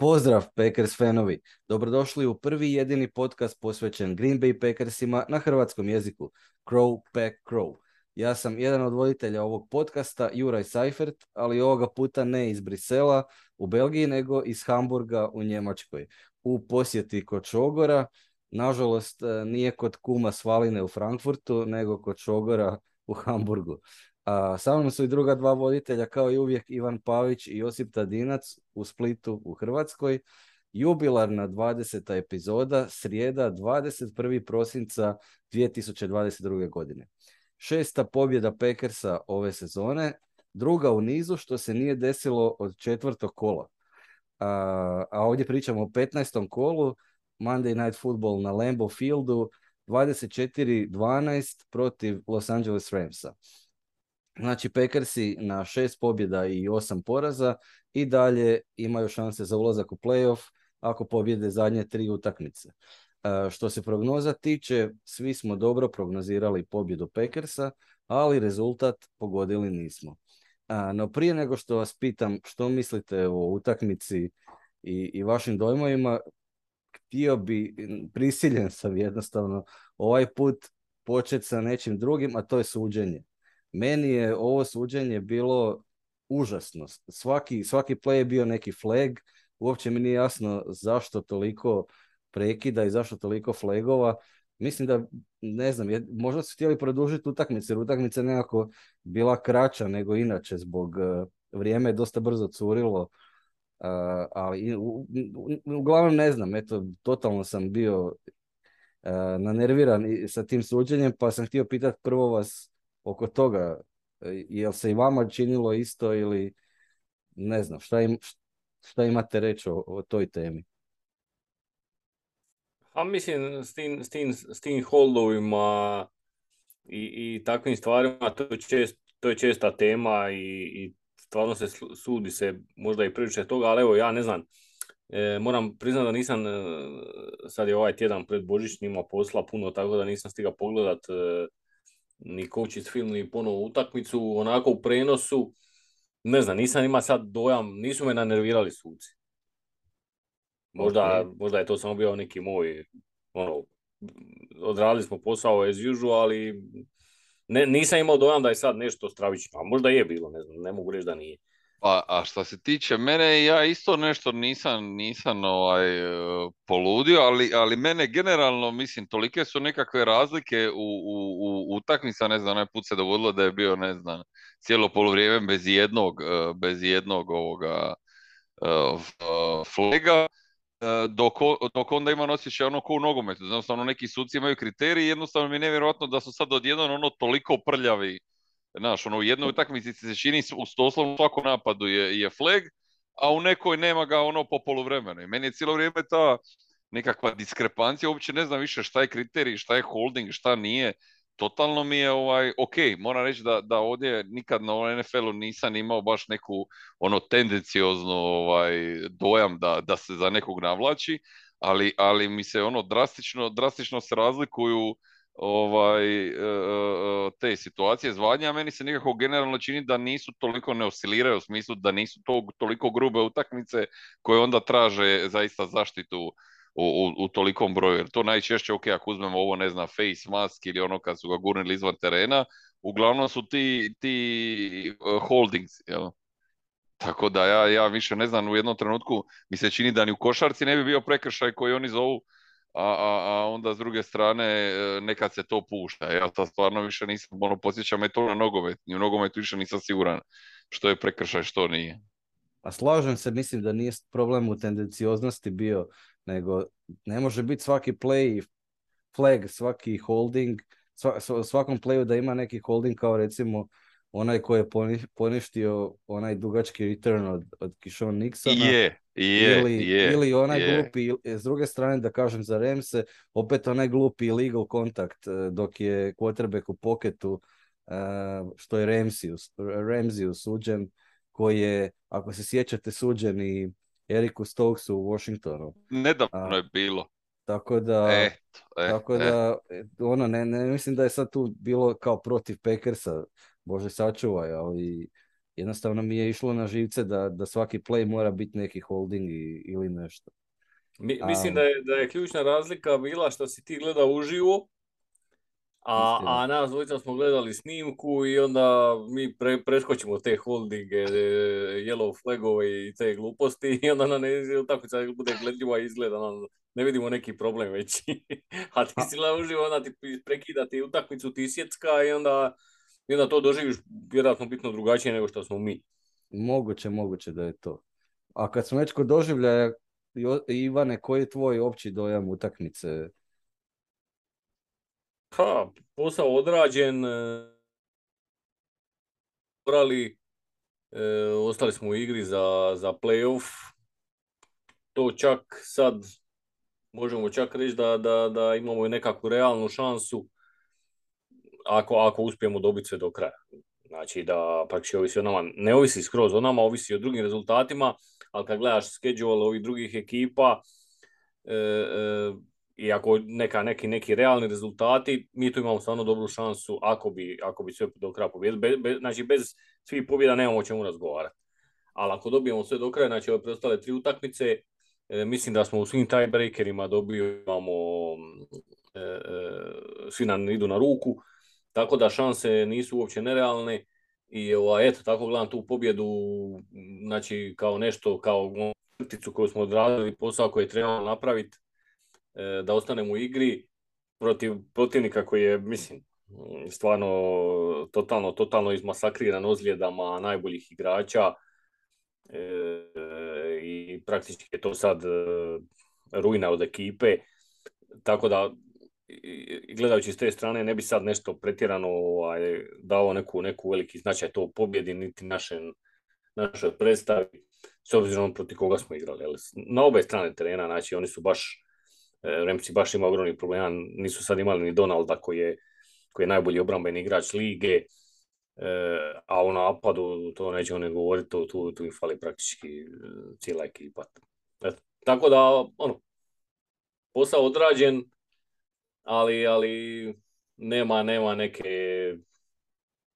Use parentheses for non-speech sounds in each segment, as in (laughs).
Pozdrav Packers fanovi, dobrodošli u prvi jedini podcast posvećen Green Bay Packersima na hrvatskom jeziku, Crow Pack Crow. Ja sam jedan od voditelja ovog podcasta, Juraj Seifert, ali ovoga puta ne iz Brisela u Belgiji, nego iz Hamburga u Njemačkoj. U posjeti kod Šogora, nažalost e, nije kod kuma Svaline u Frankfurtu, nego kod Šogora u Hamburgu. A sa mnom su i druga dva voditelja, kao i uvijek Ivan Pavić i Josip Tadinac u Splitu u Hrvatskoj. Jubilarna 20. epizoda, srijeda 21. prosinca 2022. godine. Šesta pobjeda Packersa ove sezone, druga u nizu što se nije desilo od četvrtog kola. A, a ovdje pričamo o 15. kolu, Monday Night Football na Lambeau Fieldu, 24-12 protiv Los Angeles Ramsa. Znači, Packersi na šest pobjeda i osam poraza i dalje imaju šanse za ulazak u playoff ako pobjede zadnje tri utakmice. E, što se prognoza tiče, svi smo dobro prognozirali pobjedu Packersa, ali rezultat pogodili nismo. E, no prije nego što vas pitam što mislite o utakmici i, i vašim dojmovima, htio bi, prisiljen sam jednostavno ovaj put početi sa nečim drugim, a to je suđenje. Meni je ovo suđenje bilo užasno. Svaki, svaki play je bio neki flag. Uopće mi nije jasno zašto toliko prekida i zašto toliko flagova. Mislim da, ne znam, možda su htjeli produžiti utakmice, jer utakmica nekako bila kraća nego inače zbog uh, vrijeme je dosta brzo curilo. Uh, ali uglavnom ne znam, eto, totalno sam bio uh, nanerviran sa tim suđenjem, pa sam htio pitati prvo vas oko toga, e, jel se i vama činilo isto ili ne znam, šta, im, šta imate reći o, o toj temi? A mislim, s tim, s tim, s tim holdovima i, i takvim stvarima, to je, čest, to je česta tema i, i stvarno se sudi se možda i previše toga, ali evo ja ne znam, e, moram priznati da nisam, e, sad je ovaj tjedan pred Božić nima posla puno, tako da nisam stigao pogledat e, ni coaches film, ni ponovu utakmicu, onako u prenosu, ne znam, nisam ima sad dojam, nisu me nanervirali suci. Možda, okay. možda je to samo bio neki moj, ono, odradili smo posao as usual, ali ne, nisam imao dojam da je sad nešto stravično, a možda je bilo, ne znam, ne mogu reći da nije. Pa, a što se tiče mene, ja isto nešto nisam, nisam ovaj, poludio, ali, ali mene generalno, mislim, tolike su nekakve razlike u, u, u utakmica, ne znam, onaj put se dogodilo da je bio, ne znam, cijelo polovrijeme bez jednog, e, bez jednog ovoga uh, flega, dok, dok onda imam osjećaj ono ko u nogometu, jednostavno neki suci imaju kriteriji, jednostavno mi je nevjerojatno da su sad odjednom ono toliko prljavi, Znaš, ono, u jednoj utakmici se čini u doslovno svakom napadu je, je flag, a u nekoj nema ga ono po poluvremenu. I meni je cijelo vrijeme ta nekakva diskrepancija, uopće ne znam više šta je kriterij, šta je holding, šta nije. Totalno mi je ovaj, ok, moram reći da, da ovdje nikad na NFL-u nisam imao baš neku ono tendencioznu ovaj, dojam da, da se za nekog navlači, ali, ali mi se ono drastično, drastično se razlikuju ovaj, e, e, te situacije zvanja, meni se nekako generalno čini da nisu toliko ne osciliraju u smislu da nisu to, toliko grube utakmice koje onda traže zaista zaštitu u, u, u tolikom broju. Jer to najčešće, ok, ako uzmemo ovo, ne znam, face mask ili ono kad su ga gurnili izvan terena, uglavnom su ti, ti holdings, jel? Tako da ja, ja više ne znam, u jednom trenutku mi se čini da ni u košarci ne bi bio prekršaj koji oni zovu a, a, a onda s druge strane e, nekad se to pušta. Ja to stvarno više nisam, ono, posjeća me to na nogomet, ni u nogometu više nisam siguran što je prekršaj, što nije. A slažem se, mislim da nije problem u tendencioznosti bio, nego ne može biti svaki play flag, svaki holding, svakom playu da ima neki holding kao recimo onaj ko je poništio onaj dugački return od, od Kishon Nixona. Je, je, ili, je, ili onaj je. glupi, s druge strane da kažem za Remse, opet onaj glupi legal kontakt e, dok je quarterback u poketu, e, što je Ramsey, Ramsey suđen, koji je, ako se sjećate, suđen i Eriku Stokesu u Washingtonu. Nedavno je bilo. Tako da, e, e, tako da ono, ne, ne mislim da je sad tu bilo kao protiv Packersa, Bože sačuvaj, ali jednostavno mi je išlo na živce da, da svaki play mora biti neki holding ili nešto. Mi, mislim da je, da je ključna razlika bila što si ti gledao uživo, a, a nas dvojica smo gledali snimku i onda mi pre, preskočimo te holdinge, e, yellow flagove i te gluposti i onda na ne tako se bude gledljiva izgleda, ne vidimo neki problem već. (laughs) a ti si uživo, onda ti prekida ti utakmicu, ti sjecka i onda, i onda to doživiš vjerojatno bitno drugačije nego što smo mi. Moguće, moguće da je to. A kad smo već kod doživljaja, Ivane, koji je tvoj opći dojam utakmice? Ha, posao odrađen, e, morali, e, ostali smo u igri za, za playoff. To čak sad možemo čak reći da, da, da imamo nekakvu realnu šansu ako, ako uspijemo dobiti sve do kraja. Znači da praktički ovisi o nama, ne ovisi skroz o nama, ovisi o drugim rezultatima, ali kad gledaš schedule ovih drugih ekipa e, e, i ako neka, neki, neki realni rezultati, mi tu imamo stvarno dobru šansu ako bi, ako bi sve do kraja pobjedili. znači bez svih pobjeda nemamo o čemu razgovarati. Ali ako dobijemo sve do kraja, znači ove preostale tri utakmice, e, mislim da smo u svim tiebreakerima e, e, svi nam idu na ruku, tako da šanse nisu uopće nerealne i ovaj, eto, tako gledam tu pobjedu, znači kao nešto, kao krticu koju smo odradili, posao koji je trebalo napraviti, e, da ostanemo u igri protiv protivnika koji je, mislim, stvarno totalno, totalno izmasakriran ozljedama najboljih igrača e, i praktički je to sad e, rujna od ekipe. Tako da gledajući s te strane ne bi sad nešto pretjerano ovaj, dao neku, neku veliki značaj to pobjedi niti našem, našoj predstavi s obzirom protiv koga smo igrali. Na obe strane terena, znači oni su baš, e, Remci baš ima ogromnih problema, nisu sad imali ni Donalda koji je, koji je najbolji obrambeni igrač lige, e, a u napadu, to nećemo ne govoriti, tu, tu im fali praktički e, cijela ekipa. tako da, ono, posao odrađen, ali, ali nema, nema neke,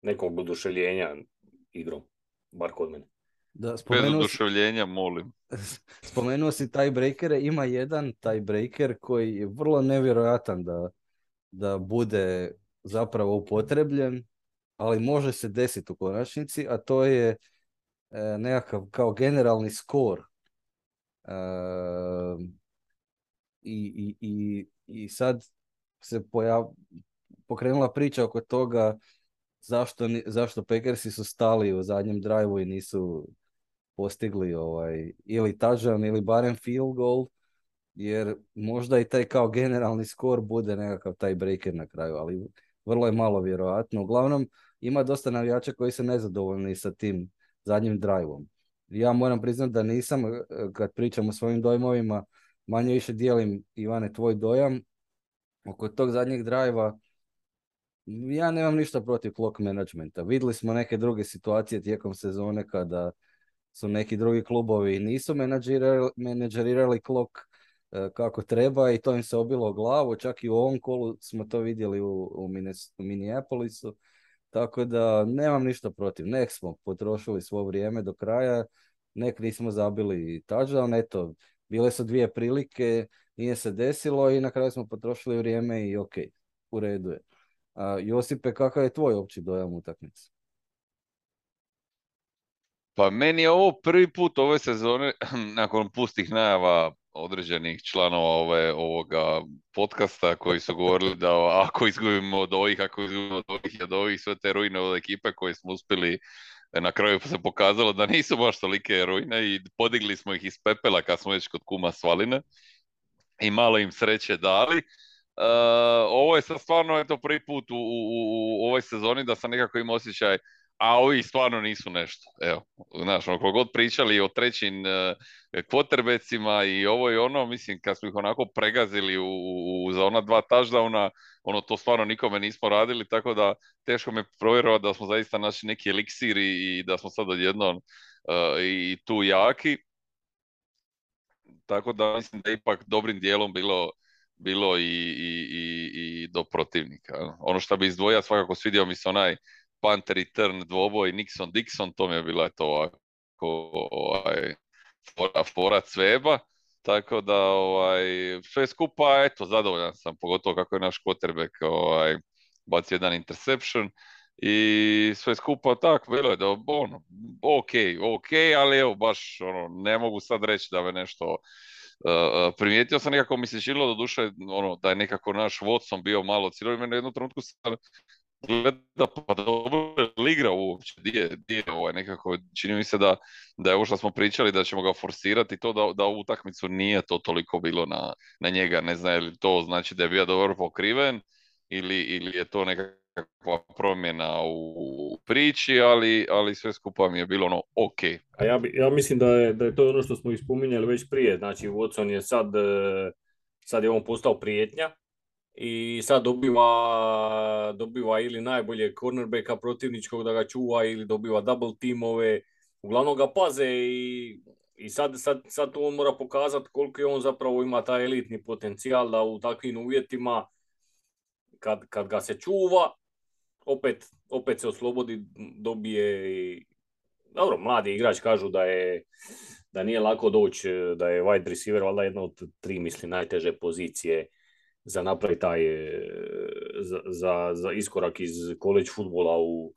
nekog oduševljenja igrom, bar kod mene. Da, Bez oduševljenja, molim. (laughs) Spomenuo si tiebreakere, ima jedan tiebreaker koji je vrlo nevjerojatan da, da bude zapravo upotrebljen, ali može se desiti u konačnici, a to je e, nekakav kao generalni skor. E, i, i, i, I sad se pojav, pokrenula priča oko toga zašto, zašto Packersi su stali u zadnjem drajvu i nisu postigli ovaj, ili touchdown ili barem field goal, jer možda i taj kao generalni skor bude nekakav taj breaker na kraju, ali vrlo je malo vjerojatno. Uglavnom, ima dosta navijača koji su nezadovoljni sa tim zadnjim driveom. Ja moram priznati da nisam, kad pričam o svojim dojmovima, manje više dijelim, Ivane, tvoj dojam, oko tog zadnjeg drajva, ja nemam ništa protiv clock managementa. Vidjeli smo neke druge situacije tijekom sezone kada su neki drugi klubovi nisu menadžerirali clock e, kako treba i to im se obilo o glavu. Čak i u ovom kolu smo to vidjeli u, u, Minneapolisu. Tako da nemam ništa protiv. Nek smo potrošili svo vrijeme do kraja, nek nismo zabili touchdown. Eto, bile su dvije prilike, nije se desilo i na kraju smo potrošili vrijeme i ok, u redu je. A, Josipe, kakav je tvoj opći dojam utakmice? Pa meni je ovo prvi put ove sezone, (clears throat) nakon pustih najava određenih članova ove, ovoga podcasta koji su govorili da ako izgubimo od ovih, ako izgubimo od ovih, od ovih sve te rujne od ekipe koje smo uspjeli E, na kraju se pokazalo da nisu baš tolike ruine i podigli smo ih iz pepela kad smo već kod kuma Svaline i malo im sreće dali. E, ovo je sad stvarno eto, prvi put u, u, u, ovoj sezoni da sam nekako imao osjećaj a ovi stvarno nisu nešto. Evo, znaš, ono, god pričali o trećim e, kvotrbecima i ovo i ono, mislim, kad smo ih onako pregazili u, u, za ona dva touchdowna, ono, to stvarno nikome nismo radili, tako da teško me provjerovati da smo zaista naši neki eliksiri i da smo sad odjednom uh, i tu jaki. Tako da mislim da je ipak dobrim dijelom bilo bilo i, i, i, i do protivnika. Ono što bi izdvojio svakako svidio mi se onaj punt return dvoboj Nixon-Dixon, to mi je bila to ovako ovaj, fora, fora cveba. Tako da ovaj, sve skupa, eto, zadovoljan sam, pogotovo kako je naš quarterback ovaj, bacio jedan interception i sve skupa tako, bilo je da ono, ok, ok, ali evo baš ono, ne mogu sad reći da me nešto uh, primijetio sam nekako mi se činilo do duše ono, da je nekako naš Watson bio malo cijelo mene jednu trenutku sam gleda pa dobro igra uopće, di je, ovaj, nekako čini mi se da, da je ovo što smo pričali da ćemo ga forsirati to da, da ovu utakmicu nije to toliko bilo na, na njega, ne znam je li to znači da je bio dobro pokriven ili, ili je to nekakva promjena u priči, ali, ali sve skupa mi je bilo ono ok. A ja, ja mislim da je, da je to ono što smo ispominjali već prije, znači Watson je sad, e, sad je on postao prijetnja, i sad dobiva, dobiva ili najbolje cornerbacka protivničkog da ga čuva ili dobiva double timove, uglavnom ga paze i, i sad, sad, sad on mora pokazati koliko je on zapravo ima taj elitni potencijal da u takvim uvjetima kad, kad ga se čuva opet, opet se oslobodi, dobije i dobro, mladi igrač kažu da je da nije lako doći, da je wide receiver valjda jedna od tri, mislim, najteže pozicije za napraviti taj, e, za, za, za iskorak iz college futbola u,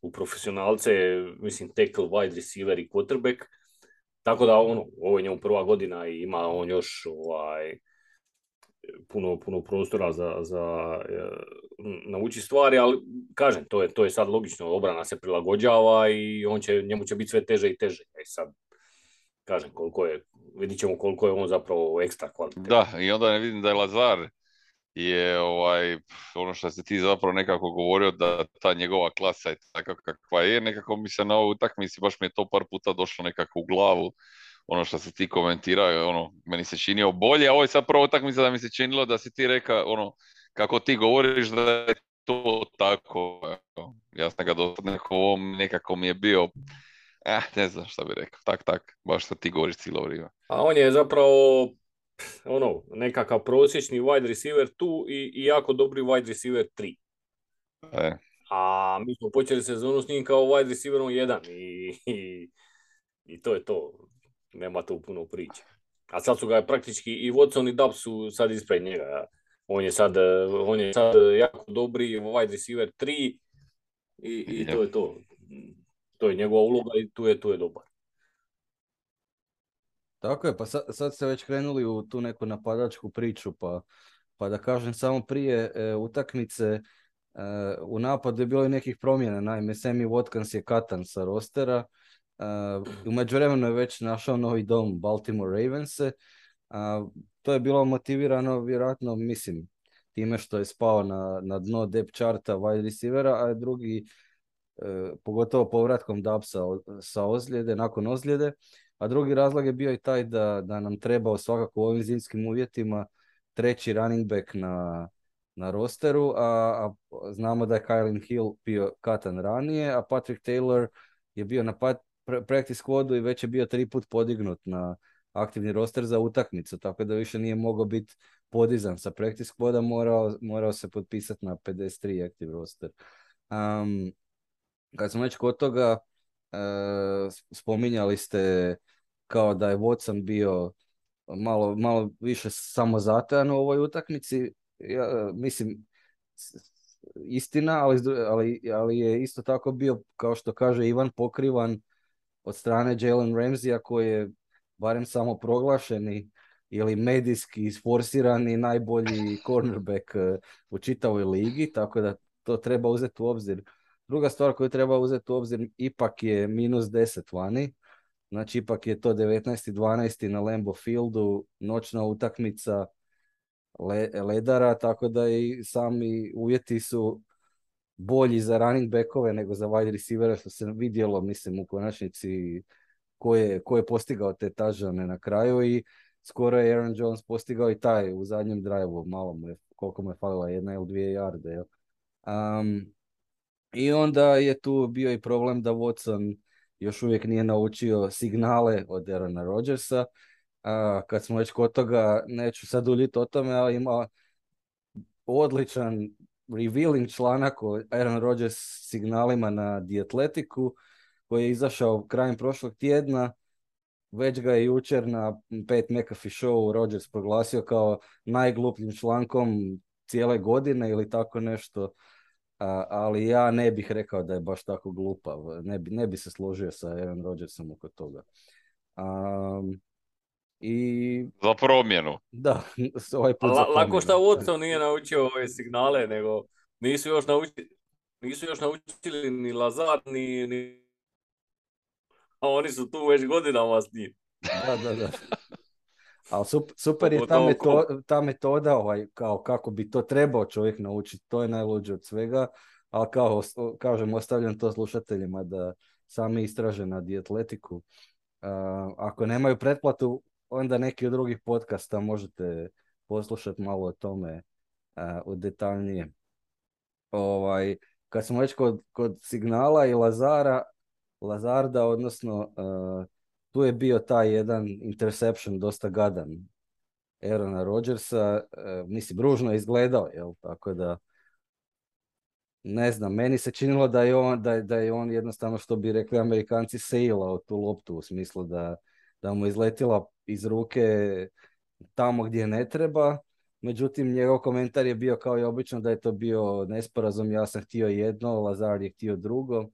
u profesionalce, mislim tackle, wide receiver i quarterback. Tako da ono, ovo je njemu prva godina i ima on još ovaj, puno, puno prostora za, za e, nauči stvari, ali kažem, to je, to je sad logično, obrana se prilagođava i on će, njemu će biti sve teže i teže. E sad, kažem, koliko je, vidit ćemo koliko je on zapravo ekstra kvalitetan. Da, i onda ne vidim da je Lazar je ovaj, ono što si ti zapravo nekako govorio da ta njegova klasa je takva kakva je, nekako mi se na ovoj utakmici baš mi je to par puta došlo nekako u glavu, ono što si ti komentirao, ono, meni se činio bolje, a ovo je sad prvo utakmica da mi se činilo da si ti reka, ono, kako ti govoriš da je to tako, ja sam ga do ovom nekako mi je bio, eh, ne znam šta bi rekao, tak, tak, baš što ti govoriš cijelo vrijeme. A on je zapravo ono, nekakav prosječni wide receiver tu i, i jako dobri wide receiver 3. E. A mi smo počeli sezonu s njim kao wide receiverom 1 i, i, i, to je to. Nema tu puno priče. A sad su ga praktički i Watson i Dubs su sad ispred njega. On je sad, on je sad jako dobri wide receiver 3 i, i to je to. To je njegova uloga i tu je, tu je dobar. Tako je, pa sad, sad ste već krenuli u tu neku napadačku priču, pa, pa da kažem samo prije e, utakmice e, u napadu je bilo i nekih promjena, naime Semi Watkins je katan sa rostera, e, u međuvremenu je već našao novi dom Baltimore Ravense, to je bilo motivirano vjerojatno, mislim, time što je spao na, na dno depth charta wide receivera, a drugi, e, pogotovo povratkom Dubsa sa ozljede, nakon ozljede, a drugi razlog je bio i taj da, da nam trebao svakako u ovim zimskim uvjetima treći running back na, na rosteru, a, a znamo da je Kylin Hill bio katan ranije, a Patrick Taylor je bio na practice squadu i već je bio tri put podignut na aktivni roster za utakmicu, tako da više nije mogao biti podizan sa practice squada, morao, morao se potpisati na 53 active roster. Um, kad smo već kod toga, uh, spominjali ste kao da je Watson bio malo, malo više samozatajan u ovoj utakmici. Ja, mislim, istina, ali, ali, ali je isto tako bio, kao što kaže Ivan, pokrivan od strane Jalen Ramsey koji je barem samo proglašeni ili medijski isforsirani najbolji cornerback eh, u čitavoj ligi, tako da to treba uzeti u obzir. Druga stvar koju treba uzeti u obzir ipak je minus 10 vani, Znači, ipak je to 19.12. na Lambo Fieldu, noćna utakmica ledara, tako da i sami uvjeti su bolji za running backove nego za wide receivera, što se vidjelo, mislim, u konačnici ko je, ko je postigao te tažane na kraju i skoro je Aaron Jones postigao i taj u zadnjem drive malo mu je, koliko mu je falila, jedna ili dvije jarde. Um, I onda je tu bio i problem da Watson još uvijek nije naučio signale od Aaron Rodgersa. A, kad smo već kod toga, neću sad uljiti o tome, ali ima odličan revealing članak o Aaron Rodgers signalima na Dietletiku koji je izašao krajem prošlog tjedna. Već ga je jučer na Pat McAfee show Rodgers proglasio kao najglupljim člankom cijele godine ili tako nešto. ali ja ne bih rekao da je baš tako glupav. Ne bi, ne bi se složio sa Aaron Rodgersom oko toga. Um, i... Za promjenu. Da, (laughs) ovaj put La, Lako šta Watson nije naučio ove signale, nego nisu još naučili, nisu još naučili ni Lazar, ni, ni... A oni su tu već godinama s njim. Da, da, da. Ali super, je ta, metoda, ta metoda ovaj, kao kako bi to trebao čovjek naučiti, to je najluđe od svega, ali kao kažem, ostavljam to slušateljima da sami istraže na dijetletiku. Uh, ako nemaju pretplatu, onda neki od drugih podcasta možete poslušati malo o tome uh, detaljnije. Ovaj, kad smo već kod, kod signala i Lazara, Lazarda, odnosno tu je bio taj jedan interception dosta gadan Erona Rodgersa, uh, mislim, ružno je izgledao, jel, tako da ne znam, meni se činilo da je on, da, da je on jednostavno, što bi rekli amerikanci, sailao tu loptu u smislu da, da mu izletila iz ruke tamo gdje ne treba. Međutim, njegov komentar je bio kao i obično da je to bio nesporazum. Ja sam htio jedno, Lazar je htio drugo.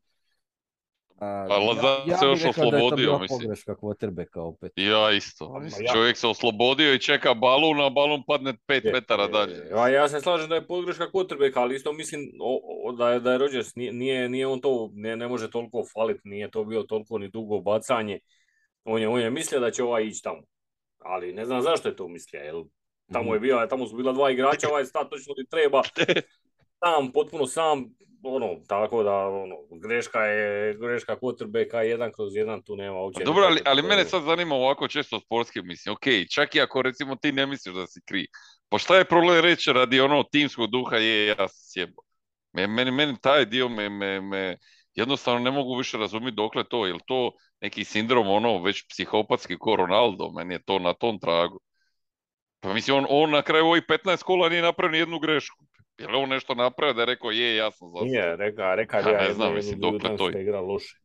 A, pa Lazar ja, se još oslobodio, mislim. Pogreška opet. Ja isto. Mislim, Čovjek se oslobodio i čeka balun, a balun padne pet je, metara dalje. A ja se slažem da je pogreška quarterbacka, ali isto mislim o, da je, da je Rodgers, nije, nije on to, ne, ne može toliko faliti, nije to bio toliko ni dugo bacanje. On je, on je mislio da će ovaj ići tamo. Ali ne znam zašto je to mislio, jel tamo je mhm. bio, tamo su bila dva igrača, ovaj stat točno ti treba. (laughs) Sam, potpuno sam, ono, tako da, ono, greška je, greška quarterbacka jedan kroz jedan, tu nema uopće. Dobro, ali, ali mene sad zanima ovako često sportski, mislim, ok, čak i ako recimo ti ne misliš da si kri, pa šta je problem reći radi ono timskog duha, je, ja sjebo. Meni, meni taj dio me, me, me, jednostavno ne mogu više razumjeti dokle to, jel to neki sindrom ono već psihopatski ko Ronaldo, meni je to na tom tragu. Pa mislim, on, on na kraju ovih 15 kola nije napravio ni jednu grešku. Je li on nešto napravio da je rekao je, ja sam za Nije, reka, reka ja, ne znam, mislim, dokle to je. igra loše.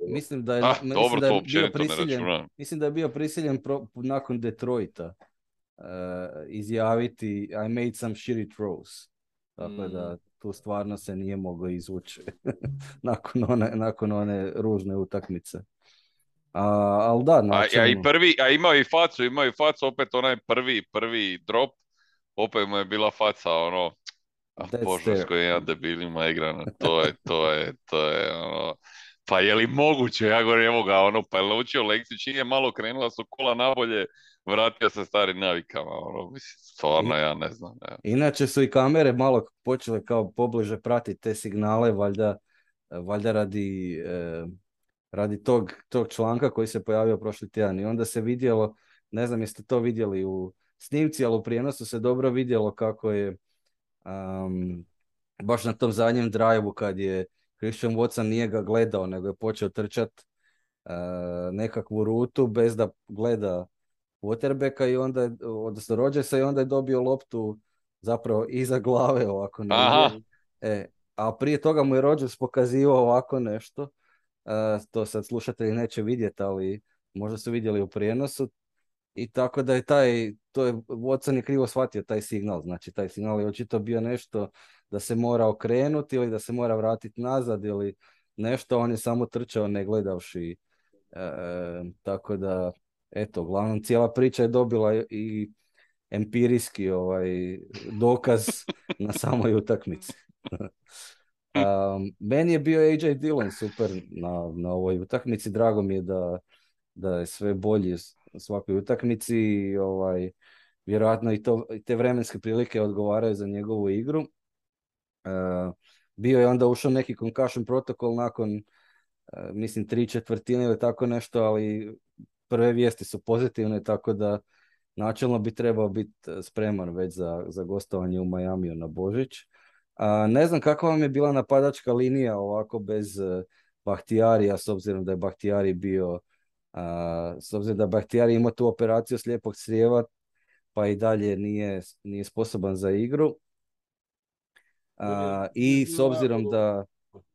Mislim da je, ah, mislim dobro, da je bio prisiljen, mislim da je bio prisiljen pro, nakon Detroita uh, izjaviti I made some shitty throws. Tako da mm tu stvarno se nije moglo izvući (laughs) nakon, one, nakon one ružne utakmice. A, ali da, znači... A, i prvi, a imao i facu, imao i facu, opet onaj prvi, prvi drop, opet mu je bila faca, ono, a bože, s kojim ja debilima igram, to je, to je, to je, ono, pa je li moguće, ja govorim, evo ga, ono, pa je naučio lekciju, čim je malo krenula su kola nabolje, vratio se starim navikama, ono, mislim, stvarno ja ne znam. Ne. Inače su i kamere malo počele kao pobliže pratiti te signale, valjda, valjda radi, eh, radi tog, tog članka koji se pojavio prošli tjedan i onda se vidjelo, ne znam jeste to vidjeli u snimci, ali u prijenosu se dobro vidjelo kako je um, baš na tom zadnjem drive kad je Christian Watson nije ga gledao, nego je počeo trčat uh, nekakvu rutu bez da gleda quarterbacka i onda, odnosno Rodgersa i onda je dobio loptu zapravo iza glave ovako. E, a prije toga mu je Rodgers pokazivao ovako nešto. E, to sad slušatelji neće vidjeti, ali možda su vidjeli u prijenosu. I tako da je taj, to je, Watson je krivo shvatio taj signal, znači taj signal je očito bio nešto da se mora okrenuti ili da se mora vratiti nazad ili nešto, on je samo trčao ne gledavši. E, e tako da eto, uglavnom cijela priča je dobila i empirijski ovaj, dokaz na samoj utakmici. (laughs) um, meni je bio AJ Dillon super na, na ovoj utakmici, drago mi je da, da je sve bolji u svakoj utakmici i ovaj, vjerojatno i, to, i te vremenske prilike odgovaraju za njegovu igru. Uh, bio je onda ušao neki concussion protokol nakon uh, mislim tri četvrtine ili tako nešto, ali prve vijesti su pozitivne, tako da načelno bi trebao biti e, spreman već za, za gostovanje u Majamiju na Božić. A, ne znam kakva vam je bila napadačka linija ovako bez uh, Bahtijarija, s obzirom da je Bahtijari bio, a, s obzirom da Bahtijari ima tu operaciju slijepog crijeva, pa i dalje nije, nije sposoban za igru. I s obzirom da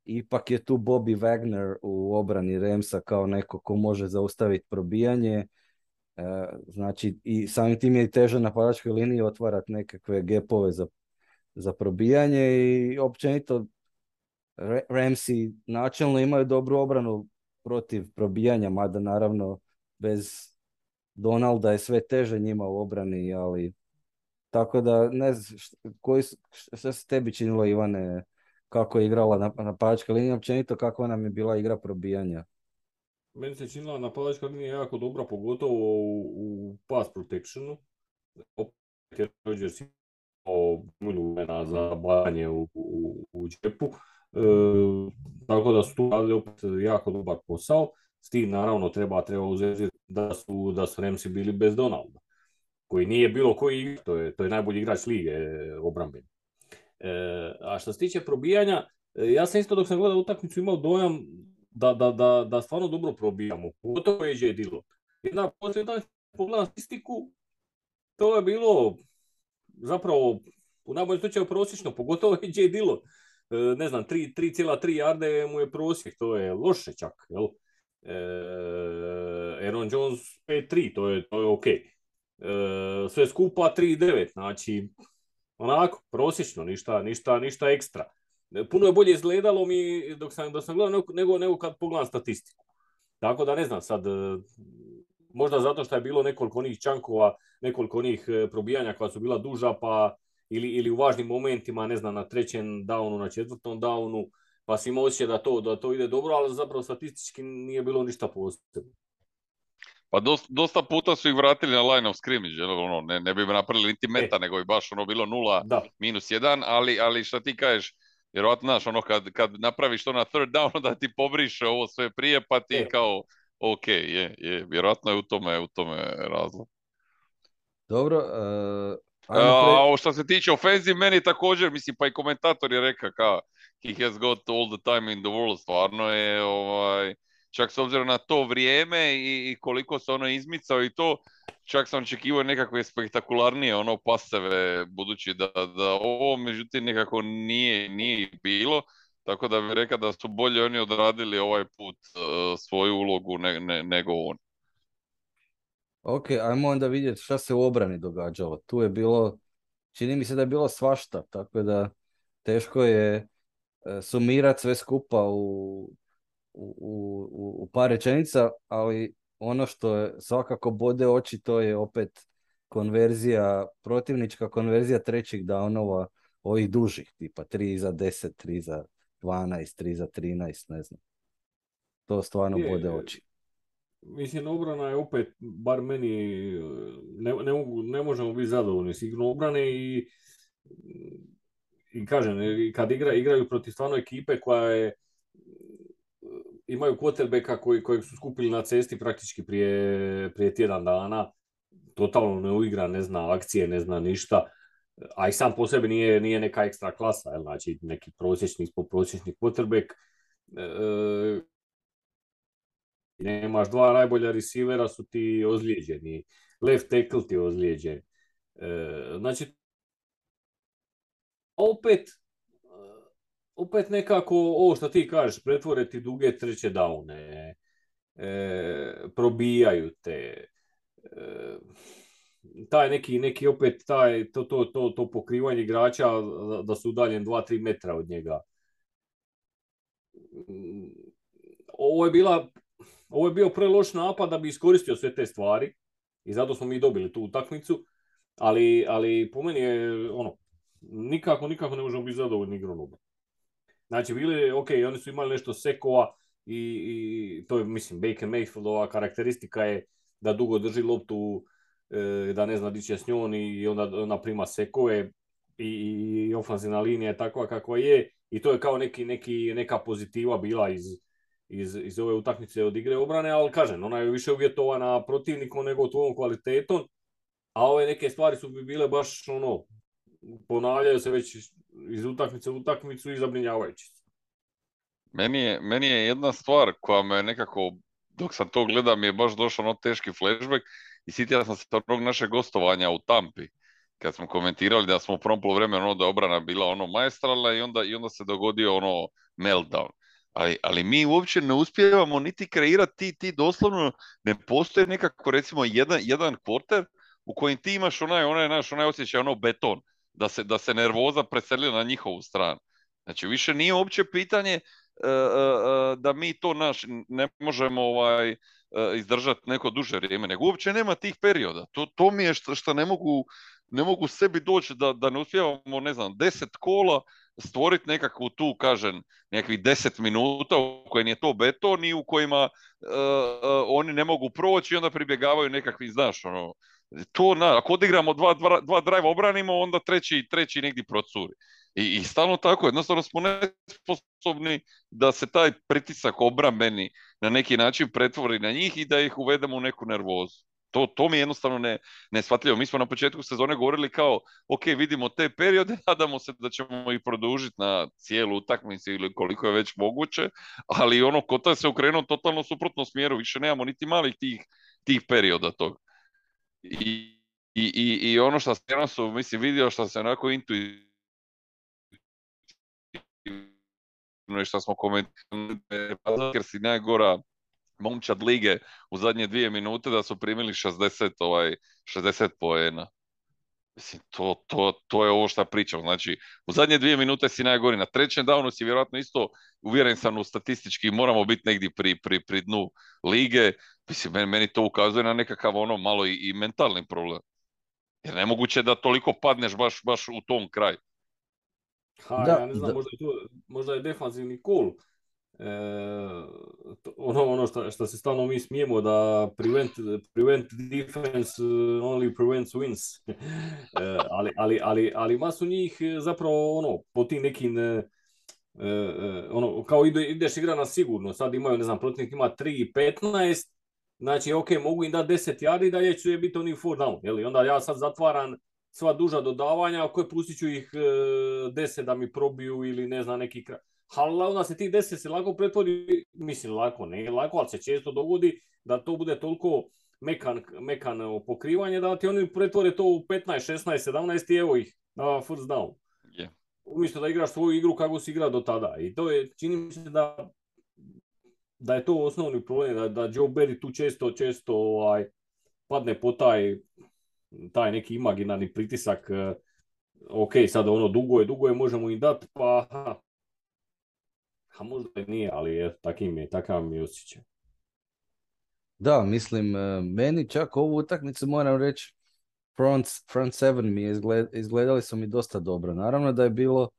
ipak je tu Bobby Wagner u obrani Remsa kao neko ko može zaustaviti probijanje, E, znači, i samim tim je teže na padačkoj liniji otvarati nekakve gepove za, za probijanje i općenito Ramsey načelno imaju dobru obranu protiv probijanja, mada naravno bez Donalda je sve teže njima u obrani, ali tako da ne znam, što se tebi činilo Ivane, kako je igrala na, na padačkoj liniji, općenito kakva nam je bila igra probijanja? Meni se činila napadačka linija jako dobra, pogotovo u, u pass protectionu. Opet je Rodgers imao za bajanje u, u, u džepu. E, tako da su tu radili opet jako dobar posao. S tim naravno treba, treba uzeti da su, da su Remsi bili bez Donalda. Koji nije bilo koji to je, to je najbolji igrač lige obrambeni. E, a što se tiče probijanja, e, ja sam isto dok sam gledao utakmicu imao dojam da, da, da, da stvarno dobro probijamo. Pogotovo je J. Dillon. Jedna posljedna pogledam statistiku, to je bilo zapravo u najboljem slučaju prosječno, pogotovo je J. Dillon. E, ne znam, 3,3 jarde mu je prosjek, to je loše čak. Jel? E, Aaron Jones 5,3, to je, to je ok. E, sve skupa 3,9, znači onako, prosječno, ništa, ništa, ništa ekstra puno je bolje izgledalo mi dok sam, dok sam gledao nego, nego kad pogledam statistiku. Tako da ne znam sad, e, možda zato što je bilo nekoliko onih čankova, nekoliko onih e, probijanja koja su bila duža, pa ili, ili u važnim momentima, ne znam, na trećem downu, na četvrtom downu, pa si imao da to, da to ide dobro, ali zapravo statistički nije bilo ništa posebno. Pa dosta, dosta puta su ih vratili na line of scrimmage, ono, ne, ne bi napravili niti meta, e. nego bi baš ono bilo nula minus jedan, ali, ali šta ti kažeš, vjerojatno, znaš, ono, kad, kad napraviš to na third down, (laughs) da ti pobriše ovo sve prije, pa ti e. kao, ok, je, je, vjerojatno je u tome, u tome razlog. Dobro, uh, A što se tiče ofenziv, meni također, mislim, pa i komentator je rekao kao, he has got all the time in the world, stvarno je, ovaj, čak s obzirom na to vrijeme i, i koliko se ono izmicao i to, čak sam očekivao nekakve spektakularnije ono paseve, budući da, da ovo međutim nekako nije, nije bilo, tako da bih rekao da su bolje oni odradili ovaj put uh, svoju ulogu ne, ne, nego on. Ok, ajmo onda vidjeti šta se u obrani događalo. Tu je bilo, čini mi se da je bilo svašta, tako da teško je uh, sumirati sve skupa u, u, u, u par rečenica, ali ono što je svakako bode oči to je opet konverzija, protivnička konverzija trećih downova ovih dužih, tipa 3 za 10, 3 za 12, 3 za 13, ne znam. To stvarno je, bode oči. Mislim, obrana je opet, bar meni, ne, ne, mogu, ne možemo biti zadovoljni s igrom obrane i, i kažem, kad igra, igraju protiv stvarno ekipe koja je imaju quarterbacka koji, kojeg su skupili na cesti praktički prije, prije tjedan dana, totalno ne uigra, ne zna akcije, ne zna ništa, a i sam po sebi nije, nije neka ekstra klasa, jel? znači neki prosječni, ispod prosječni quarterback, e, e, nemaš dva najbolja receivera su ti ozlijeđeni, left tackle ti ozlijeđen. E, znači, opet opet nekako, ovo što ti kažeš, pretvore ti duge treće daune, e, probijaju te, e, taj neki, neki opet taj, to, to, to, to pokrivanje igrača da su udaljen 2-3 metra od njega. Ovo je bila ovo je bio preloš napad da bi iskoristio sve te stvari i zato smo mi dobili tu utakmicu, ali, ali po meni je ono, nikako, nikako ne možemo biti zadovoljni igrom Znači, bili, ok, oni su imali nešto sekova i, i to je, mislim, Baker Mayfieldova karakteristika je da dugo drži loptu, e, da ne zna di će s njom i onda ona prima sekove i, i ofenzivna linija je takva kakva je i to je kao neki, neki, neka pozitiva bila iz, iz, iz ove utakmice od igre obrane, ali kažem, ona je više uvjetovana protivnikom nego tvojom kvalitetom, a ove neke stvari su bi bile baš ono, ponavljaju se već iz utakmice u utakmicu i zabrinjavajući. Meni je, meni je jedna stvar koja me nekako, dok sam to gledam, je baš došao ono teški flashback i sjetio sam se onog našeg gostovanja u Tampi kad smo komentirali da smo u prvom poluvremenu ono da je obrana bila ono maestralna i onda, i onda se dogodio ono meltdown. Ali, ali mi uopće ne uspijevamo niti kreirati ti, ti doslovno ne postoji nekako recimo jedan, jedan kvarter u kojem ti imaš onaj, onaj, naš, onaj osjećaj, ono beton, da se, da se nervoza preselila na njihovu stranu. Znači više nije uopće pitanje e, e, e, da mi to naš ne možemo ovaj izdržati neko duže vrijeme, nego uopće nema tih perioda. To, to mi je što, ne mogu ne mogu sebi doći da, da ne uspijevamo, ne znam, deset kola stvoriti nekakvu tu, kažem, nekakvih deset minuta u kojem je to beton i u kojima uh, oni ne mogu proći i onda pribjegavaju nekakvi, znaš, ono, to, na, ako odigramo dva, dva, dva drive obranimo, onda treći, treći negdje procuri. I, I stalno tako, jednostavno smo nesposobni da se taj pritisak obrambeni na neki način pretvori na njih i da ih uvedemo u neku nervozu. To, to mi je jednostavno ne, neshvatljivo. Mi smo na početku sezone govorili kao, ok, vidimo te periode, (laughs) nadamo se da ćemo ih produžiti na cijelu utakmicu ili koliko je već moguće, ali ono, kota se okrenuo totalno suprotno smjeru, više nemamo niti malih tih, tih perioda tog. I, i, i, ono što sam su, mislim, vidio što se onako intuitivno i što smo komentirali, jer si najgora momčad lige u zadnje dvije minute da su primili 60, ovaj, 60 poena. Mislim, to, to, to je ovo što pričam. Znači, u zadnje dvije minute si najgori. Na trećem downu si vjerojatno isto, uvjeren sam u statistički, moramo biti negdje pri, pri, pri dnu lige. Mislim, meni, meni to ukazuje na nekakav ono malo i, i mentalni problem. Jer nemoguće da toliko padneš baš, baš u tom kraju. Ha, da, ja ne znam, možda je, to, možda je defanzivni kol E, ono, ono što, što se stalno mi smijemo da prevent, prevent defense only prevents wins. e, ali, ali, ali, ali masu njih zapravo ono, po tim nekim e, e, ono, kao ide, ideš igra na sigurno, sad imaju, ne znam, protivnik ima 3 15, znači ok, mogu im dati 10 yardi da će biti oni 4 down, jeli? onda ja sad zatvaram sva duža dodavanja, koje pustit ću ih 10 da mi probiju ili ne znam neki kraj ali onda se tih deset se lako pretvori, mislim lako, ne lako, ali se često dogodi da to bude toliko mekan, mekan pokrivanje da ti oni pretvore to u 15, 16, 17 i evo ih na first down. Yeah. Umjesto da igraš svoju igru kako si igrao do tada. I to je, čini mi se da, da je to osnovni problem, da, da Joe Berry tu često, često ovaj, padne po taj, taj neki imaginarni pritisak. Ok, sad ono dugo je, dugo je, možemo im dati, pa a možda nije, ali je, takim je, takav mi osjećaj. Da, mislim, e, meni čak ovu utakmicu moram reći, front, front seven mi je izgled, izgledali su mi dosta dobro. Naravno da je bilo,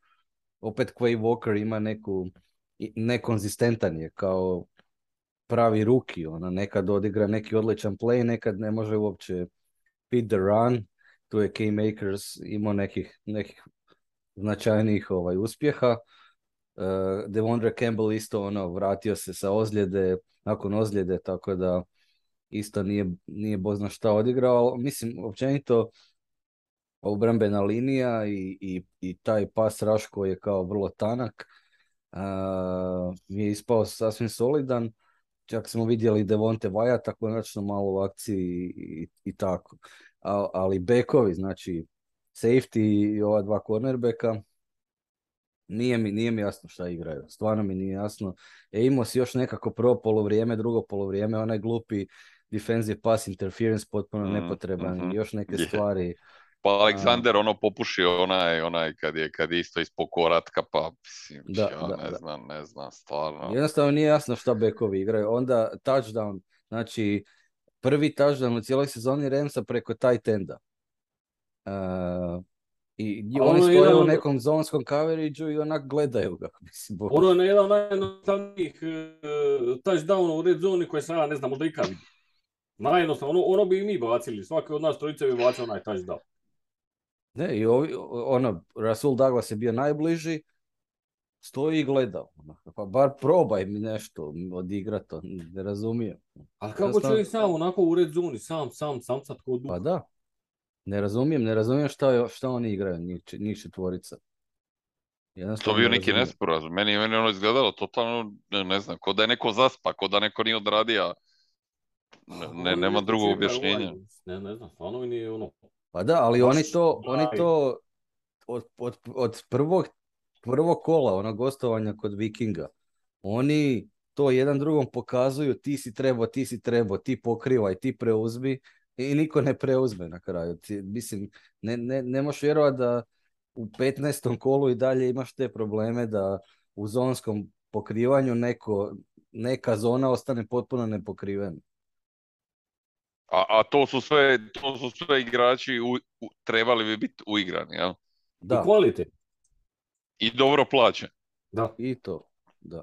opet Quay Walker ima neku, nekonzistentan je kao pravi ruki, ona nekad odigra neki odličan play, nekad ne može uopće fit the run, tu je K-Makers imao nekih, nekih značajnijih ovaj, uspjeha. Uh, Devondre Campbell isto ono vratio se sa ozljede, nakon ozljede, tako da isto nije, nije bozna šta odigrao. Mislim, općenito obrambena linija i, i, i taj pas Raško je kao vrlo tanak. Uh, je ispao sasvim solidan. Čak smo vidjeli Devonte Vajata konačno malo u akciji i, i tako. ali bekovi, znači safety i ova dva cornerbacka, nije mi, nije mi jasno šta igraju. Stvarno mi nije jasno. E, imao si još nekako prvo polovrijeme, drugo polovrijeme, onaj glupi defensive pass interference potpuno mm, nepotreban mm-hmm. još neke yeah. stvari. Pa Aleksander ono popušio onaj, onaj kad je, kad je isto ispod koratka, pa mislim, da, ja da, ne da. znam, ne znam, stvarno. Jednostavno nije jasno šta bekovi igraju. Onda touchdown, znači prvi touchdown u cijeloj sezoni Remsa preko tight enda. Uh, i oni stoje jedan... u nekom zonskom coverage i onak gledaju ga. (laughs) Mislim, ono je jedan od najjednostavnijih uh, touchdown u red zoni koje sam ja ne znam možda ikad vidio. Najjednostavno, ono, ono bi i mi bacili. Svaki od nas trojice bi bacio onaj touchdown. Ne, i ovi, ono, Rasul Douglas je bio najbliži, stoji i gleda. Ono, pa bar probaj mi nešto odigrati, ne razumijem. Ali kako čovjek sam onako u red zoni, sam, sam, sam sad kod Pa da, ne razumijem, ne razumijem šta, šta oni igraju, njih, njih četvorica. To bio neki nesporazum. Meni je meni ono izgledalo totalno, ne, ne znam, ko da je neko zaspa, ko da neko nije odradio. Ne, ne nema drugog objašnjenja. Ne, ne znam, stvarno mi nije ono, Pa da, ali oni to, oni to od, od, od prvog, prvog kola, ono gostovanja kod Vikinga, oni to jedan drugom pokazuju, ti si trebao, ti si trebao, ti pokrivaj, ti preuzmi i niko ne preuzme na kraju. Ti, mislim, ne, ne, ne možeš vjerovati da u 15. kolu i dalje imaš te probleme da u zonskom pokrivanju neko, neka zona ostane potpuno nepokrivena. A, a to su sve, to su sve igrači u, u- trebali bi biti uigrani, jel? I Da, kvalitet. I dobro plaćen. Da. i to, da.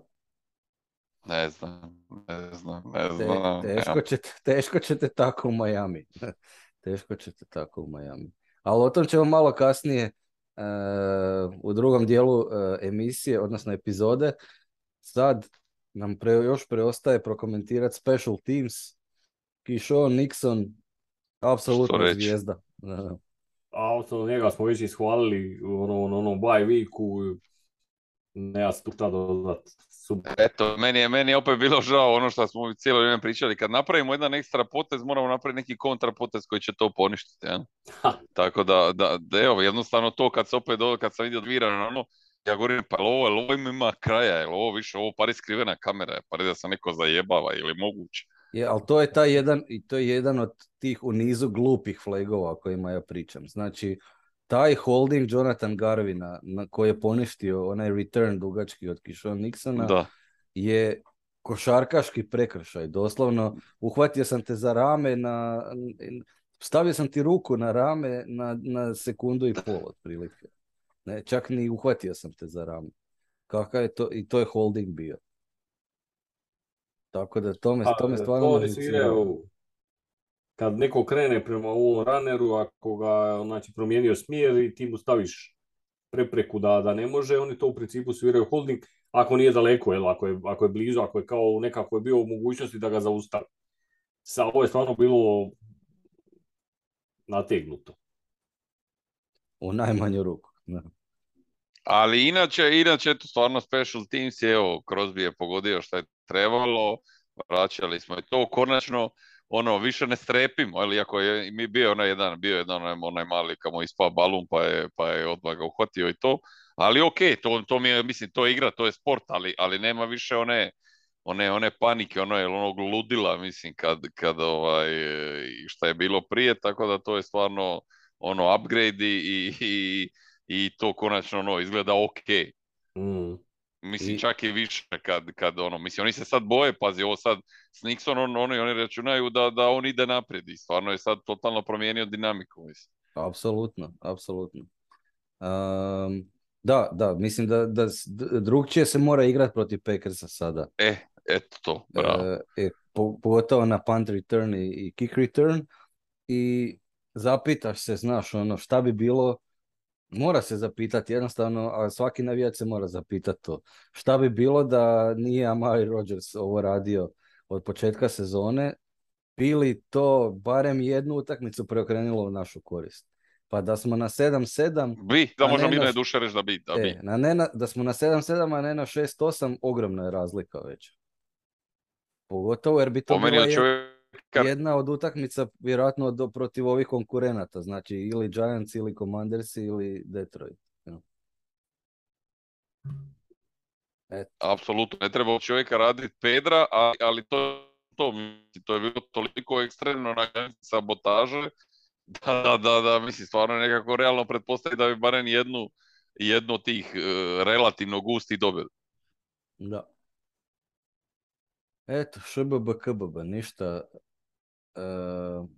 Ne znam, ne znam, ne Te- znam. teško, ćete, teško ćete tako u Miami. (laughs) teško ćete tako u Miami. Ali o tom ćemo malo kasnije e, u drugom dijelu e, emisije, odnosno epizode. Sad nam pre, još preostaje prokomentirati special teams. Kishon Nixon, apsolutno zvijezda. Da, da. A osim njega smo već ishvalili u ono, ono, onom bye weeku. Nema se tu šta dodat. Super. Eto, meni je, meni je opet bilo žao ono što smo cijelo vrijeme pričali. Kad napravimo jedan ekstra potez, moramo napraviti neki kontra potez koji će to poništiti. Ha. Tako da, da, da, evo, jednostavno to kad se opet, do- kad sam vidio dvira ono, ja govorim, pa ovo, ovo ima- kraja, jel ovo više, ovo pari skrivena kamera, je, pari da se neko zajebava ili moguće. Je, ali to je taj jedan, i to je jedan od tih u nizu glupih flagova o kojima ja pričam. Znači, taj holding Jonathan Garvina na, koji je poništio onaj return dugački od Kishon Nixona Da, je košarkaški prekršaj. Doslovno, uhvatio sam te za rame, na, stavio sam ti ruku na rame na, na sekundu i pol otprilike. Ne, čak ni uhvatio sam te za rame. Kakav je to, i to je holding bio. Tako da to me, to me A, stvarno to oni nerviciralo. sviraju kad neko krene prema ovom runneru, ako ga znači, promijenio smjer i ti mu staviš prepreku da, da ne može, oni to u principu sviraju holding ako nije daleko, jel, ako, je, ako je blizu, ako je kao nekako je bio u mogućnosti da ga zaustavi. Sa ovo je stvarno bilo nategnuto. U najmanju ruku. Da. ali inače, inače, eto, stvarno special teams je, evo, Crosby je pogodio što je trebalo, vraćali smo i to, konačno, ono, više ne strepimo, ali iako je mi bio onaj jedan, bio jedan onaj, onaj mali kamo ispao balun pa je, pa je odmah ga uhvatio i to, ali ok, to, to mi je, mislim, to je igra, to je sport, ali, ali nema više one, one, one panike, ono je onog ludila, mislim, kad, kad ovaj, šta je bilo prije, tako da to je stvarno ono upgrade i, i, i to konačno ono izgleda ok. Mm. Mislim, I- čak i više kad, kad ono, mislim, oni se sad boje, pazi, ovo sad s Nixonom, oni, oni računaju da, da on ide naprijed i stvarno je sad totalno promijenio dinamiku, mislim. Apsolutno, apsolutno. Um, da, da, mislim da, da drugčije se mora igrati protiv Packersa sada. E, eto to, bravo. E, e, po- pogotovo na punt return i, i kick return i zapitaš se, znaš, ono, šta bi bilo, mora se zapitati jednostavno, a svaki navijač se mora zapitati to. Šta bi bilo da nije Amari Rodgers ovo radio od početka sezone, bili to barem jednu utakmicu preokrenulo u našu korist. Pa da smo na 7-7, Bi, da možemo ne mirne duše reći da bi, da bi. e, na ne na- da smo na 7-7, a ne na 6-8, ogromna je razlika već. Pogotovo jer bi to Po meni čovjeka, jedna od utakmica vjerojatno do, protiv ovih konkurenata, znači ili Giants ili Commanders ili Detroit. apsolutno, ne treba čovjeka raditi Pedra, a- ali to, to, to je bilo toliko ekstremno na sabotaže, da, da, da, da, mislim, stvarno nekako realno pretpostaviti da bi barem jednu, jednu od tih e, relativno gustih dobili. Da. Eto, šbb, kbb, ništa. E,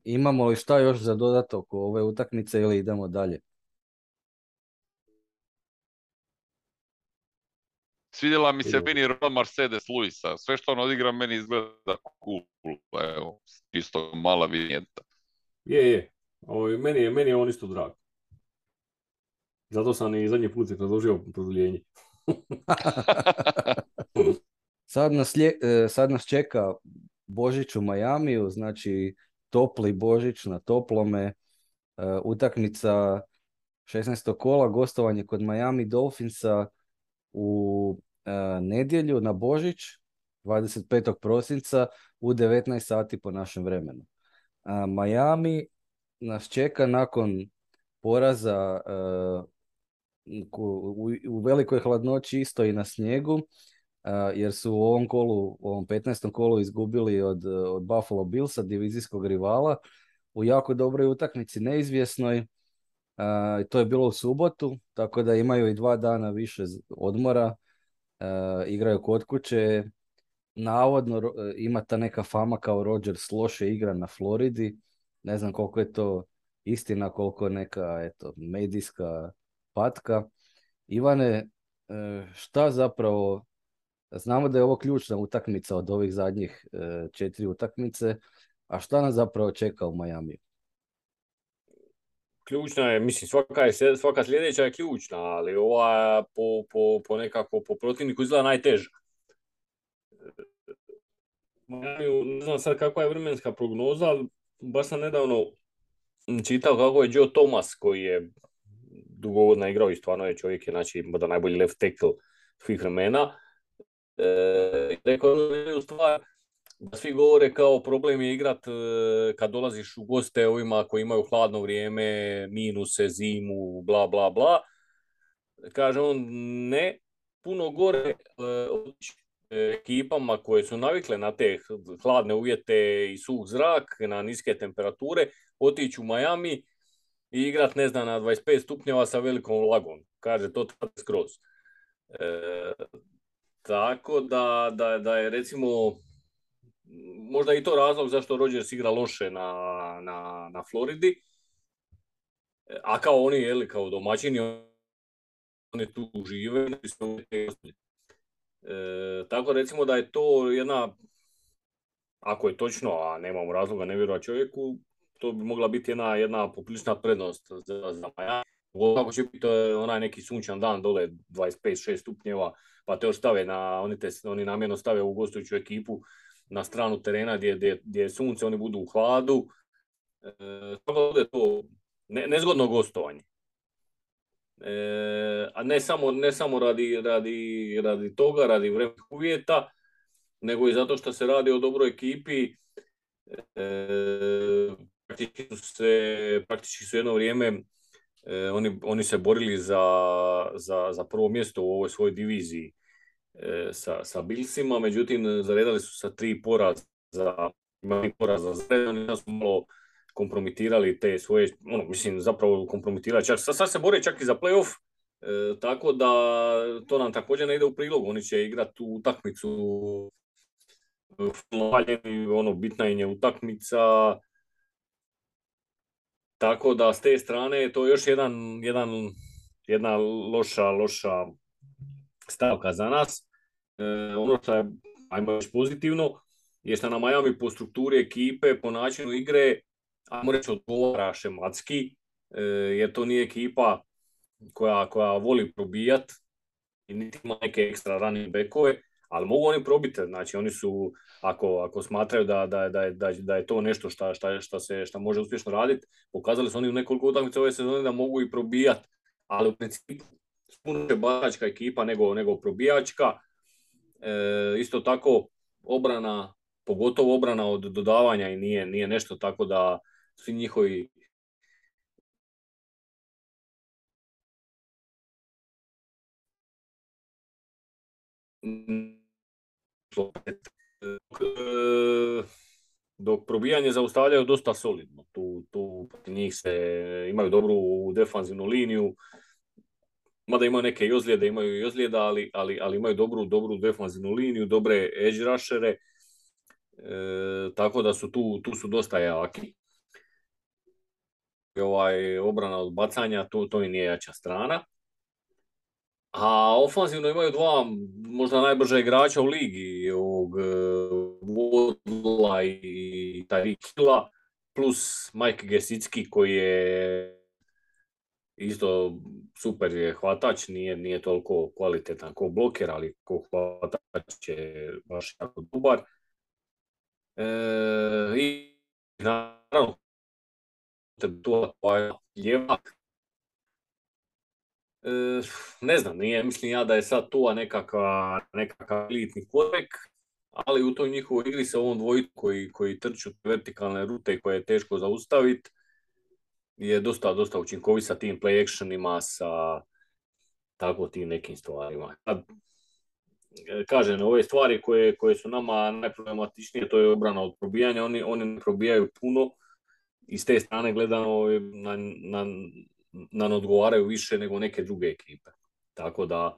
imamo li šta još za dodat oko ove utakmice ili idemo dalje? Svidjela mi se meni rola Mercedes Luisa. Sve što on odigra meni izgleda cool. Evo, čisto mala vinjeta. Je, je. Ovo, meni, je, meni je on isto drag. Zato sam i zadnji put predložio produljenje. (laughs) (laughs) Sad nas, lje- e, sad nas čeka Božić u Majamiju, znači topli Božić na toplome, e, utakmica 16. kola, gostovanje kod Miami Dolphinsa u e, nedjelju na Božić, 25. prosinca u 19 sati po našem vremenu. Miami nas čeka nakon poraza u velikoj hladnoći isto i na snijegu, jer su u ovom kolu, u ovom 15. kolu izgubili od, od Buffalo Billsa, divizijskog rivala, u jako dobroj utakmici, neizvjesnoj. to je bilo u subotu, tako da imaju i dva dana više odmora. igraju kod kuće. Navodno ima ta neka fama kao Rodgers loše igra na Floridi. Ne znam koliko je to istina, koliko neka eto, medijska patka. Ivane, e, šta zapravo, znamo da je ovo ključna utakmica od ovih zadnjih e, četiri utakmice, a šta nas zapravo čeka u Miami? Ključna je, mislim, svaka, je, svaka sljedeća je ključna, ali ova po, po, po nekako, po protivniku izgleda najteža. Ne znam sad kakva je vremenska prognoza, ali baš sam nedavno čitao kako je Joe Thomas, koji je dugovodno igrao i stvarno je čovjek je znači možda najbolji left tackle svih vremena. E, stvar da svi govore kao problem je igrat e, kad dolaziš u goste ovima koji imaju hladno vrijeme, minuse, zimu, bla bla bla. Kaže on ne, puno gore e, ekipama koje su navikle na te hladne uvjete i suh zrak, na niske temperature, otići u Miami i igrat, ne znam, na 25 stupnjeva sa velikom lagom. Kaže, to skroz. E, tako da, da, da je recimo možda i to razlog zašto Rodgers igra loše na, na, na Floridi. A kao oni, jeli, kao domaćini, oni tu žive. E, tako recimo da je to jedna, ako je točno, a nemamo razloga ne vjerovati čovjeku, to bi mogla biti jedna, jedna poprilična prednost za, za Miami. Kako će biti onaj neki sunčan dan dole 25-6 stupnjeva, pa te još stave na, oni, te, oni namjerno stave u gostujuću ekipu na stranu terena gdje, gdje, gdje je sunce, oni budu u hladu. E, to ne, nezgodno gostovanje. E, a ne samo, ne samo radi, radi, radi toga, radi vremenih uvjeta, nego i zato što se radi o dobroj ekipi. E, praktički su se, praktički su jedno vrijeme e, oni, oni se borili za, za, za prvo mjesto u ovoj svojoj diviziji e, sa, sa Bilsima, međutim zaredali su sa tri poraza, imali poraza za oni su malo kompromitirali te svoje, ono, mislim, zapravo kompromitirali, čak, sad, se bore čak i za playoff, e, tako da to nam također ne ide u prilog, oni će igrati tu utakmicu ono, bitna im je utakmica, tako da s te strane to je još jedan, jedan, jedna loša, loša stavka za nas. E, ono što je, ajmo još pozitivno, je što na Miami po strukturi ekipe, po načinu igre, ajmo reći odgovara šematski, e, jer to nije ekipa koja, koja voli probijat i niti ima neke ekstra running backove, ali mogu oni probiti, znači oni su, ako, ako smatraju da, da, da, da, da je to nešto šta, šta, šta, se, šta može uspješno raditi, pokazali su oni u nekoliko utakmica ove sezone da mogu i probijati, ali u principu puno baračka ekipa nego, nego probijačka. E, isto tako obrana, pogotovo obrana od dodavanja i nije, nije nešto tako da svi njihovi dok probijanje zaustavljaju dosta solidno. Tu, tu njih se imaju dobru defanzivnu liniju, mada imaju neke i ozljede, imaju i ozljeda, ali, ali, ali imaju dobru, dobru defanzivnu liniju, dobre edge rushere, e, tako da su tu, tu su dosta jaki. Ovaj, obrana od bacanja, to, to i nije jača strana. A ofanzivno imaju dva možda najbrža igrača u ligi, ovog Vodla e, i Tarikila, plus Mike Gesicki koji je isto super je hvatač, nije, nije toliko kvalitetan kao bloker, ali ko hvatač je baš jako dobar. E, I naravno, tu ljevak, ne znam, nije, mislim ja da je sad tu nekakva, nekakav elitni korek, ali u toj njihovoj igri sa ovom dvojicu koji, koji trču vertikalne rute koje je teško zaustaviti, je dosta, dosta učinkovit sa tim play actionima, sa tako tim nekim stvarima. kažem, ove stvari koje, koje su nama najproblematičnije, to je obrana od probijanja, oni, oni ne probijaju puno i s te strane gledano na, na, nam odgovaraju više nego neke druge ekipe. Tako da,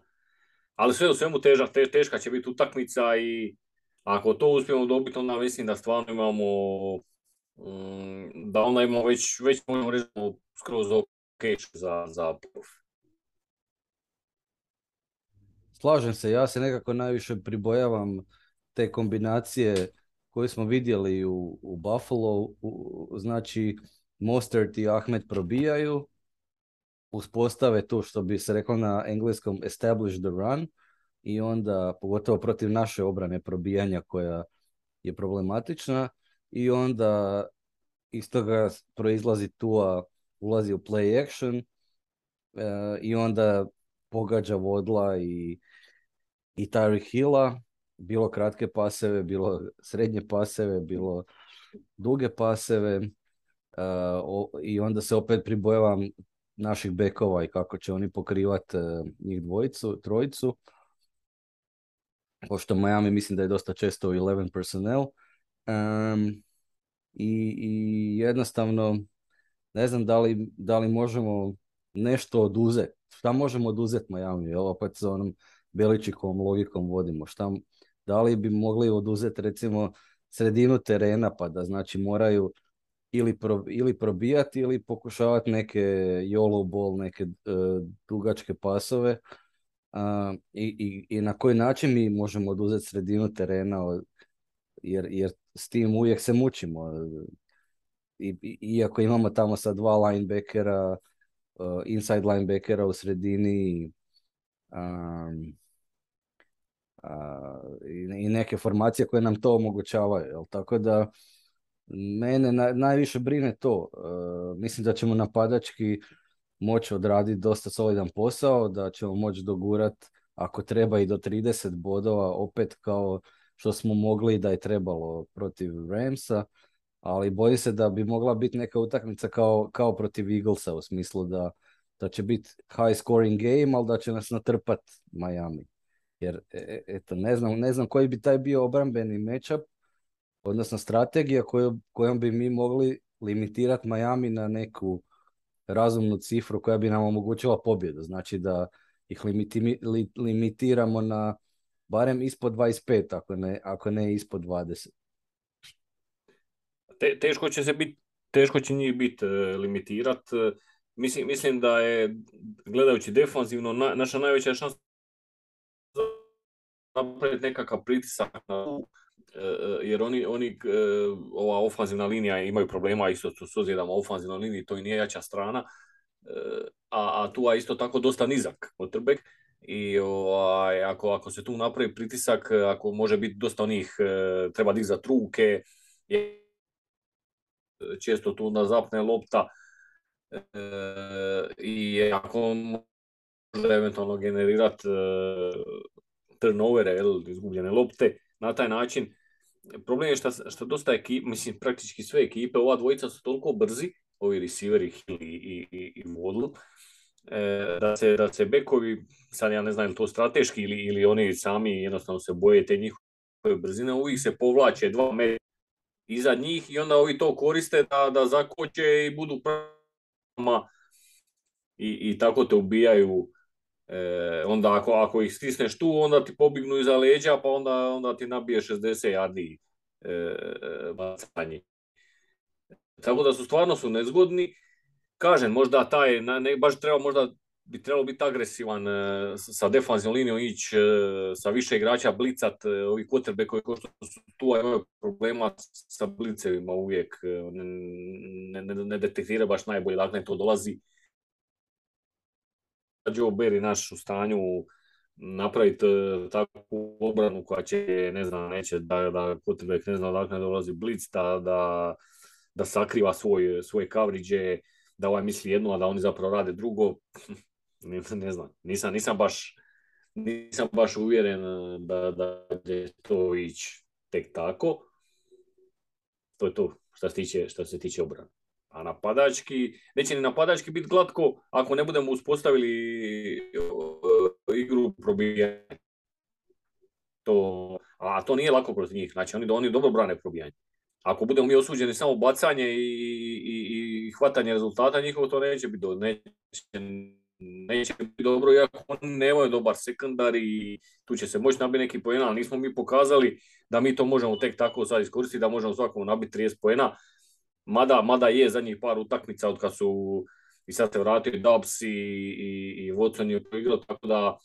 ali sve u svemu teža, teška će biti utakmica i ako to uspijemo dobiti, onda mislim da stvarno imamo mm, da onda imamo već, već možemo reći skroz ok za, za Slažem se, ja se nekako najviše pribojavam te kombinacije koje smo vidjeli u, u Buffalo, u, znači Mostert i Ahmed probijaju, uspostave to što bi se reklo na engleskom establish the run i onda pogotovo protiv naše obrane probijanja koja je problematična i onda iz toga proizlazi Tua, ulazi u play action e, i onda pogađa Vodla i, i Tyreek Hilla, bilo kratke paseve, bilo srednje paseve, bilo duge paseve e, i onda se opet pribojavam naših bekova i kako će oni pokrivati e, njih dvojicu, trojicu. Pošto Miami mislim da je dosta često 11 personnel. i, I jednostavno ne znam da li, da li možemo nešto oduzeti. Šta možemo oduzeti Miami? Ovo opet sa onom Beličikovom logikom vodimo. Šta, da li bi mogli oduzeti recimo sredinu terena pa da znači moraju ili, pro, ili probijati ili pokušavati neke YOLO ball, neke uh, dugačke pasove uh, i, i, i, na koji način mi možemo oduzeti sredinu terena jer, jer s tim uvijek se mučimo. I, iako imamo tamo sa dva linebackera, uh, inside linebackera u sredini um, i, i neke formacije koje nam to omogućavaju. Jel? Tako da Mene najviše brine to. E, mislim da ćemo napadački moći odraditi dosta solidan posao, da ćemo moći dogurat ako treba i do 30 bodova, opet kao što smo mogli da je trebalo protiv Ramsa, ali boji se da bi mogla biti neka utakmica kao, kao protiv Eaglesa u smislu da, da će biti high scoring game, ali da će nas natrpat Miami. Jer e, e, eto, ne znam, ne znam koji bi taj bio obrambeni matchup, odnosno strategija koju, kojom bi mi mogli limitirati Miami na neku razumnu cifru koja bi nam omogućila pobjedu. Znači da ih limitiramo na barem ispod 25, ako ne, ako ne ispod 20. Te, teško će se biti teško će njih biti e, limitirat. Mislim, mislim da je, gledajući defanzivno, naša najveća šansa napraviti nekakav pritisak na E, e, jer oni, oni e, ova ofanzivna linija imaju problema isto su sozjedama ofanzivna liniji, to i nije jača strana, a, a tu je isto tako dosta nizak potrbek i ovaj, ako, ako se tu napravi pritisak, ako može biti dosta onih, treba dizati ruke, često tu na zapne lopta i ako može eventualno generirati turnovere, izgubljene lopte, na taj način problem je što, što dosta ekipa, mislim praktički sve ekipe, ova dvojica su toliko brzi, ovi receiveri Hill i, i, i e, da, se, da se bekovi, sad ja ne znam to strateški ili, ili oni sami jednostavno se boje te njihove brzine, uvijek se povlače dva metra iza njih i onda ovi to koriste da, da zakoče i budu prama i, i tako te ubijaju E, onda ako, ako ih stisneš tu, onda ti pobignu iza leđa, pa onda, onda ti nabije 60 yardi e, bacanje. Tako da su stvarno su nezgodni. Kažem, možda taj, ne, baš treba možda bi trebalo biti agresivan e, sa defanzivnom linijom ići e, sa više igrača blicat e, ovi kotrbe koji ko što su tu imaju problema sa blicevima uvijek ne, ne, ne detektira baš najbolje dakle to dolazi Joe Berry naš u stanju napraviti e, takvu obranu koja će, ne znam, neće da, da quarterback ne zna odakle dolazi blic, da, da, da sakriva svoj, svoje coverage, da ovaj misli jedno, a da oni zapravo rade drugo. (laughs) ne, ne znam, nisam, nisam baš nisam baš uvjeren e, da, da će to ići tek tako. To je to što se tiče, što se tiče obrane. A napadački, neće ni napadački biti glatko ako ne budemo uspostavili igru probijanja. To, a to nije lako kroz njih, znači oni, oni dobro brane probijanje. Ako budemo mi osuđeni samo bacanje i, i, i hvatanje rezultata njihovo, to neće biti, do, neće, neće biti dobro, iako oni nemaju dobar sekundar i tu će se moći nabiti neki poena, ali nismo mi pokazali da mi to možemo tek tako sad iskoristiti, da možemo svakom nabiti 30 poena. Mada, mada je zadnjih par utakmica od kad su i sad se vratio Dubs i, i, i Watson je igrao, tako da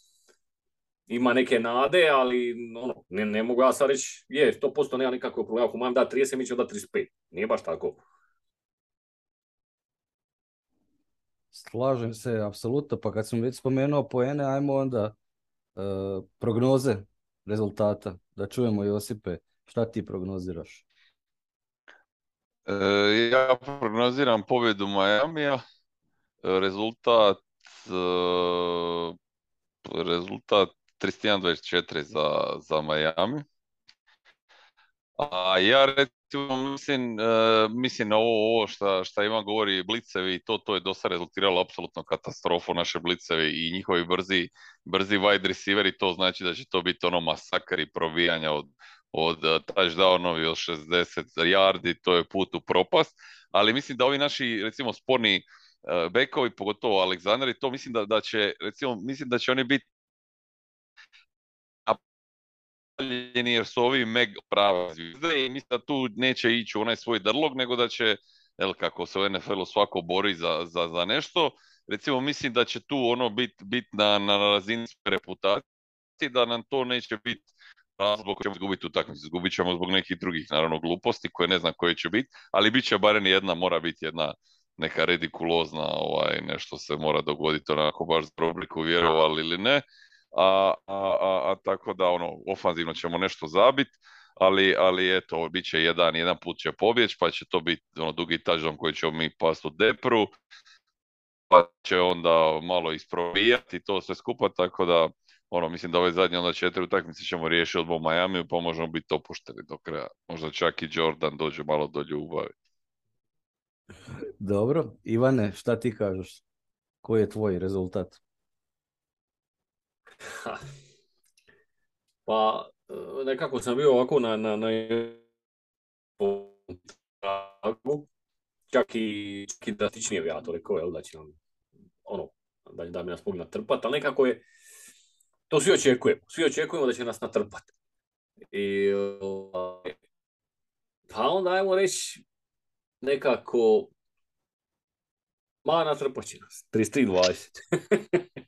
ima neke nade, ali ono, ne, ne mogu ja sad reći, je, 100% nema nikakvog problema, ako mam da 30, mi ćemo da 35. Nije baš tako. Slažem se, apsolutno. Pa kad sam već spomenuo poene, ajmo onda uh, prognoze rezultata. Da čujemo Josipe, šta ti prognoziraš? E, ja prognoziram pobjedu Majamija. Rezultat e, rezultat 31-24 za, za Miami. A ja recimo mislim, uh, mislim na ovo, ovo šta, šta Ivan govori, blicevi, to, to je dosta rezultiralo apsolutno katastrofu naše blicevi i njihovi brzi, brzi wide receiveri, to znači da će to biti ono masakar i provijanja od, od uh, touchdownovi od 60 yardi, to je put u propast, ali mislim da ovi naši recimo sporni uh, bekovi, pogotovo Aleksandar i to mislim da, da će, recimo, mislim da će oni biti jer su ovi meg prava zvijezde i mislim da tu neće ići onaj svoj drlog, nego da će, el kako se u NFL-u svako bori za, za, za, nešto, recimo mislim da će tu ono biti bit na, na razini reputacije, da nam to neće biti razlog ćemo izgubiti utakmicu. Izgubit ćemo zbog nekih drugih, naravno, gluposti koje ne znam koje će biti, ali bit će barem jedna, mora biti jedna neka redikulozna, ovaj, nešto se mora dogoditi onako baš za obliku vjerovali ili ne a, a, a, a tako da ono, ofanzivno ćemo nešto zabiti, ali, ali eto, bit će jedan, jedan put će pobjeć, pa će to biti ono, dugi touchdown koji ćemo mi past u depru, pa će onda malo isprovijati to sve skupa, tako da ono, mislim da ove zadnje onda četiri utakmice ćemo riješiti odbog Miami, pa možemo biti opušteni do kraja. Možda čak i Jordan dođe malo do ljubavi. Dobro, Ivane, šta ti kažeš? Koji je tvoj rezultat? (laughs) Pa nekako sam bio ovako na, na, na čak i, čak i drastičnije ja to rekao, jel, da će nam ono, da, da bi nas mogli natrpati, ali nekako je, to svi očekujemo, svi očekujemo da će nas natrpati. I, ovaj, pa onda ajmo reći nekako, ma natrpat će nas, 33-20. (laughs)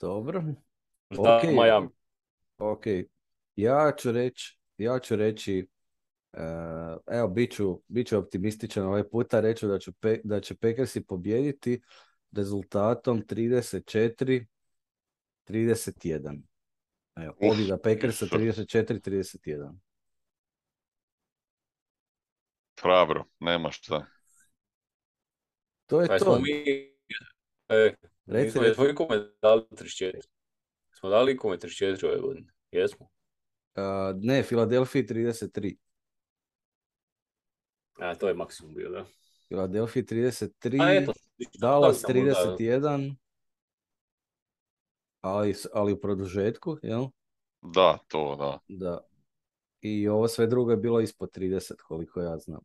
Dobro. Da, okay. Miami. Ok. Ja ću reći, ja ću reći, uh, evo, bit ću, bit ću optimističan ovaj puta, reću da, ću pe, da će Packersi pobijediti rezultatom 34 31. Evo, pobjeda Packersa 34-31. Hrabro, nema šta. To je pa to. Mi, e, Reci, Nismo, tvoj kome dali 34. Smo dali kome 34 ove godine? Jesmo? Uh, ne, Filadelfiji 33. A, to je maksimum bio, da. Filadelfiji 33, A, eto, Dallas da li sam možda- 31, ali, ali u produžetku, jel? Da, to da. Da. I ovo sve drugo je bilo ispod 30, koliko ja znam.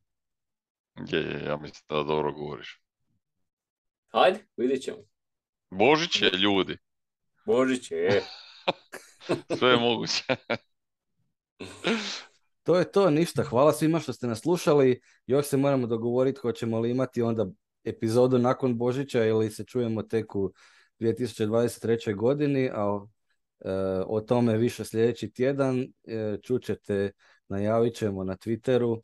Je, je, ja mislim da dobro govoriš. Hajde, vidjet ćemo. Božić je ljudi. Božić je. (laughs) Sve je moguće. To je to, ništa. Hvala svima što ste nas slušali. Još se moramo dogovoriti hoćemo li imati onda epizodu nakon Božića ili se čujemo tek u 2023. godini, a e, o tome više sljedeći tjedan. E, čućete, najavit ćemo na Twitteru.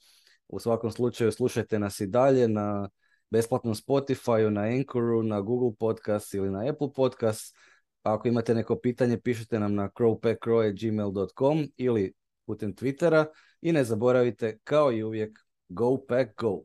U svakom slučaju slušajte nas i dalje na besplatnom Spotify, na Anchoru, na Google Podcast ili na Apple Podcast. Ako imate neko pitanje, pišite nam na crowpackcrow.gmail.com ili putem Twittera i ne zaboravite, kao i uvijek, go pack go!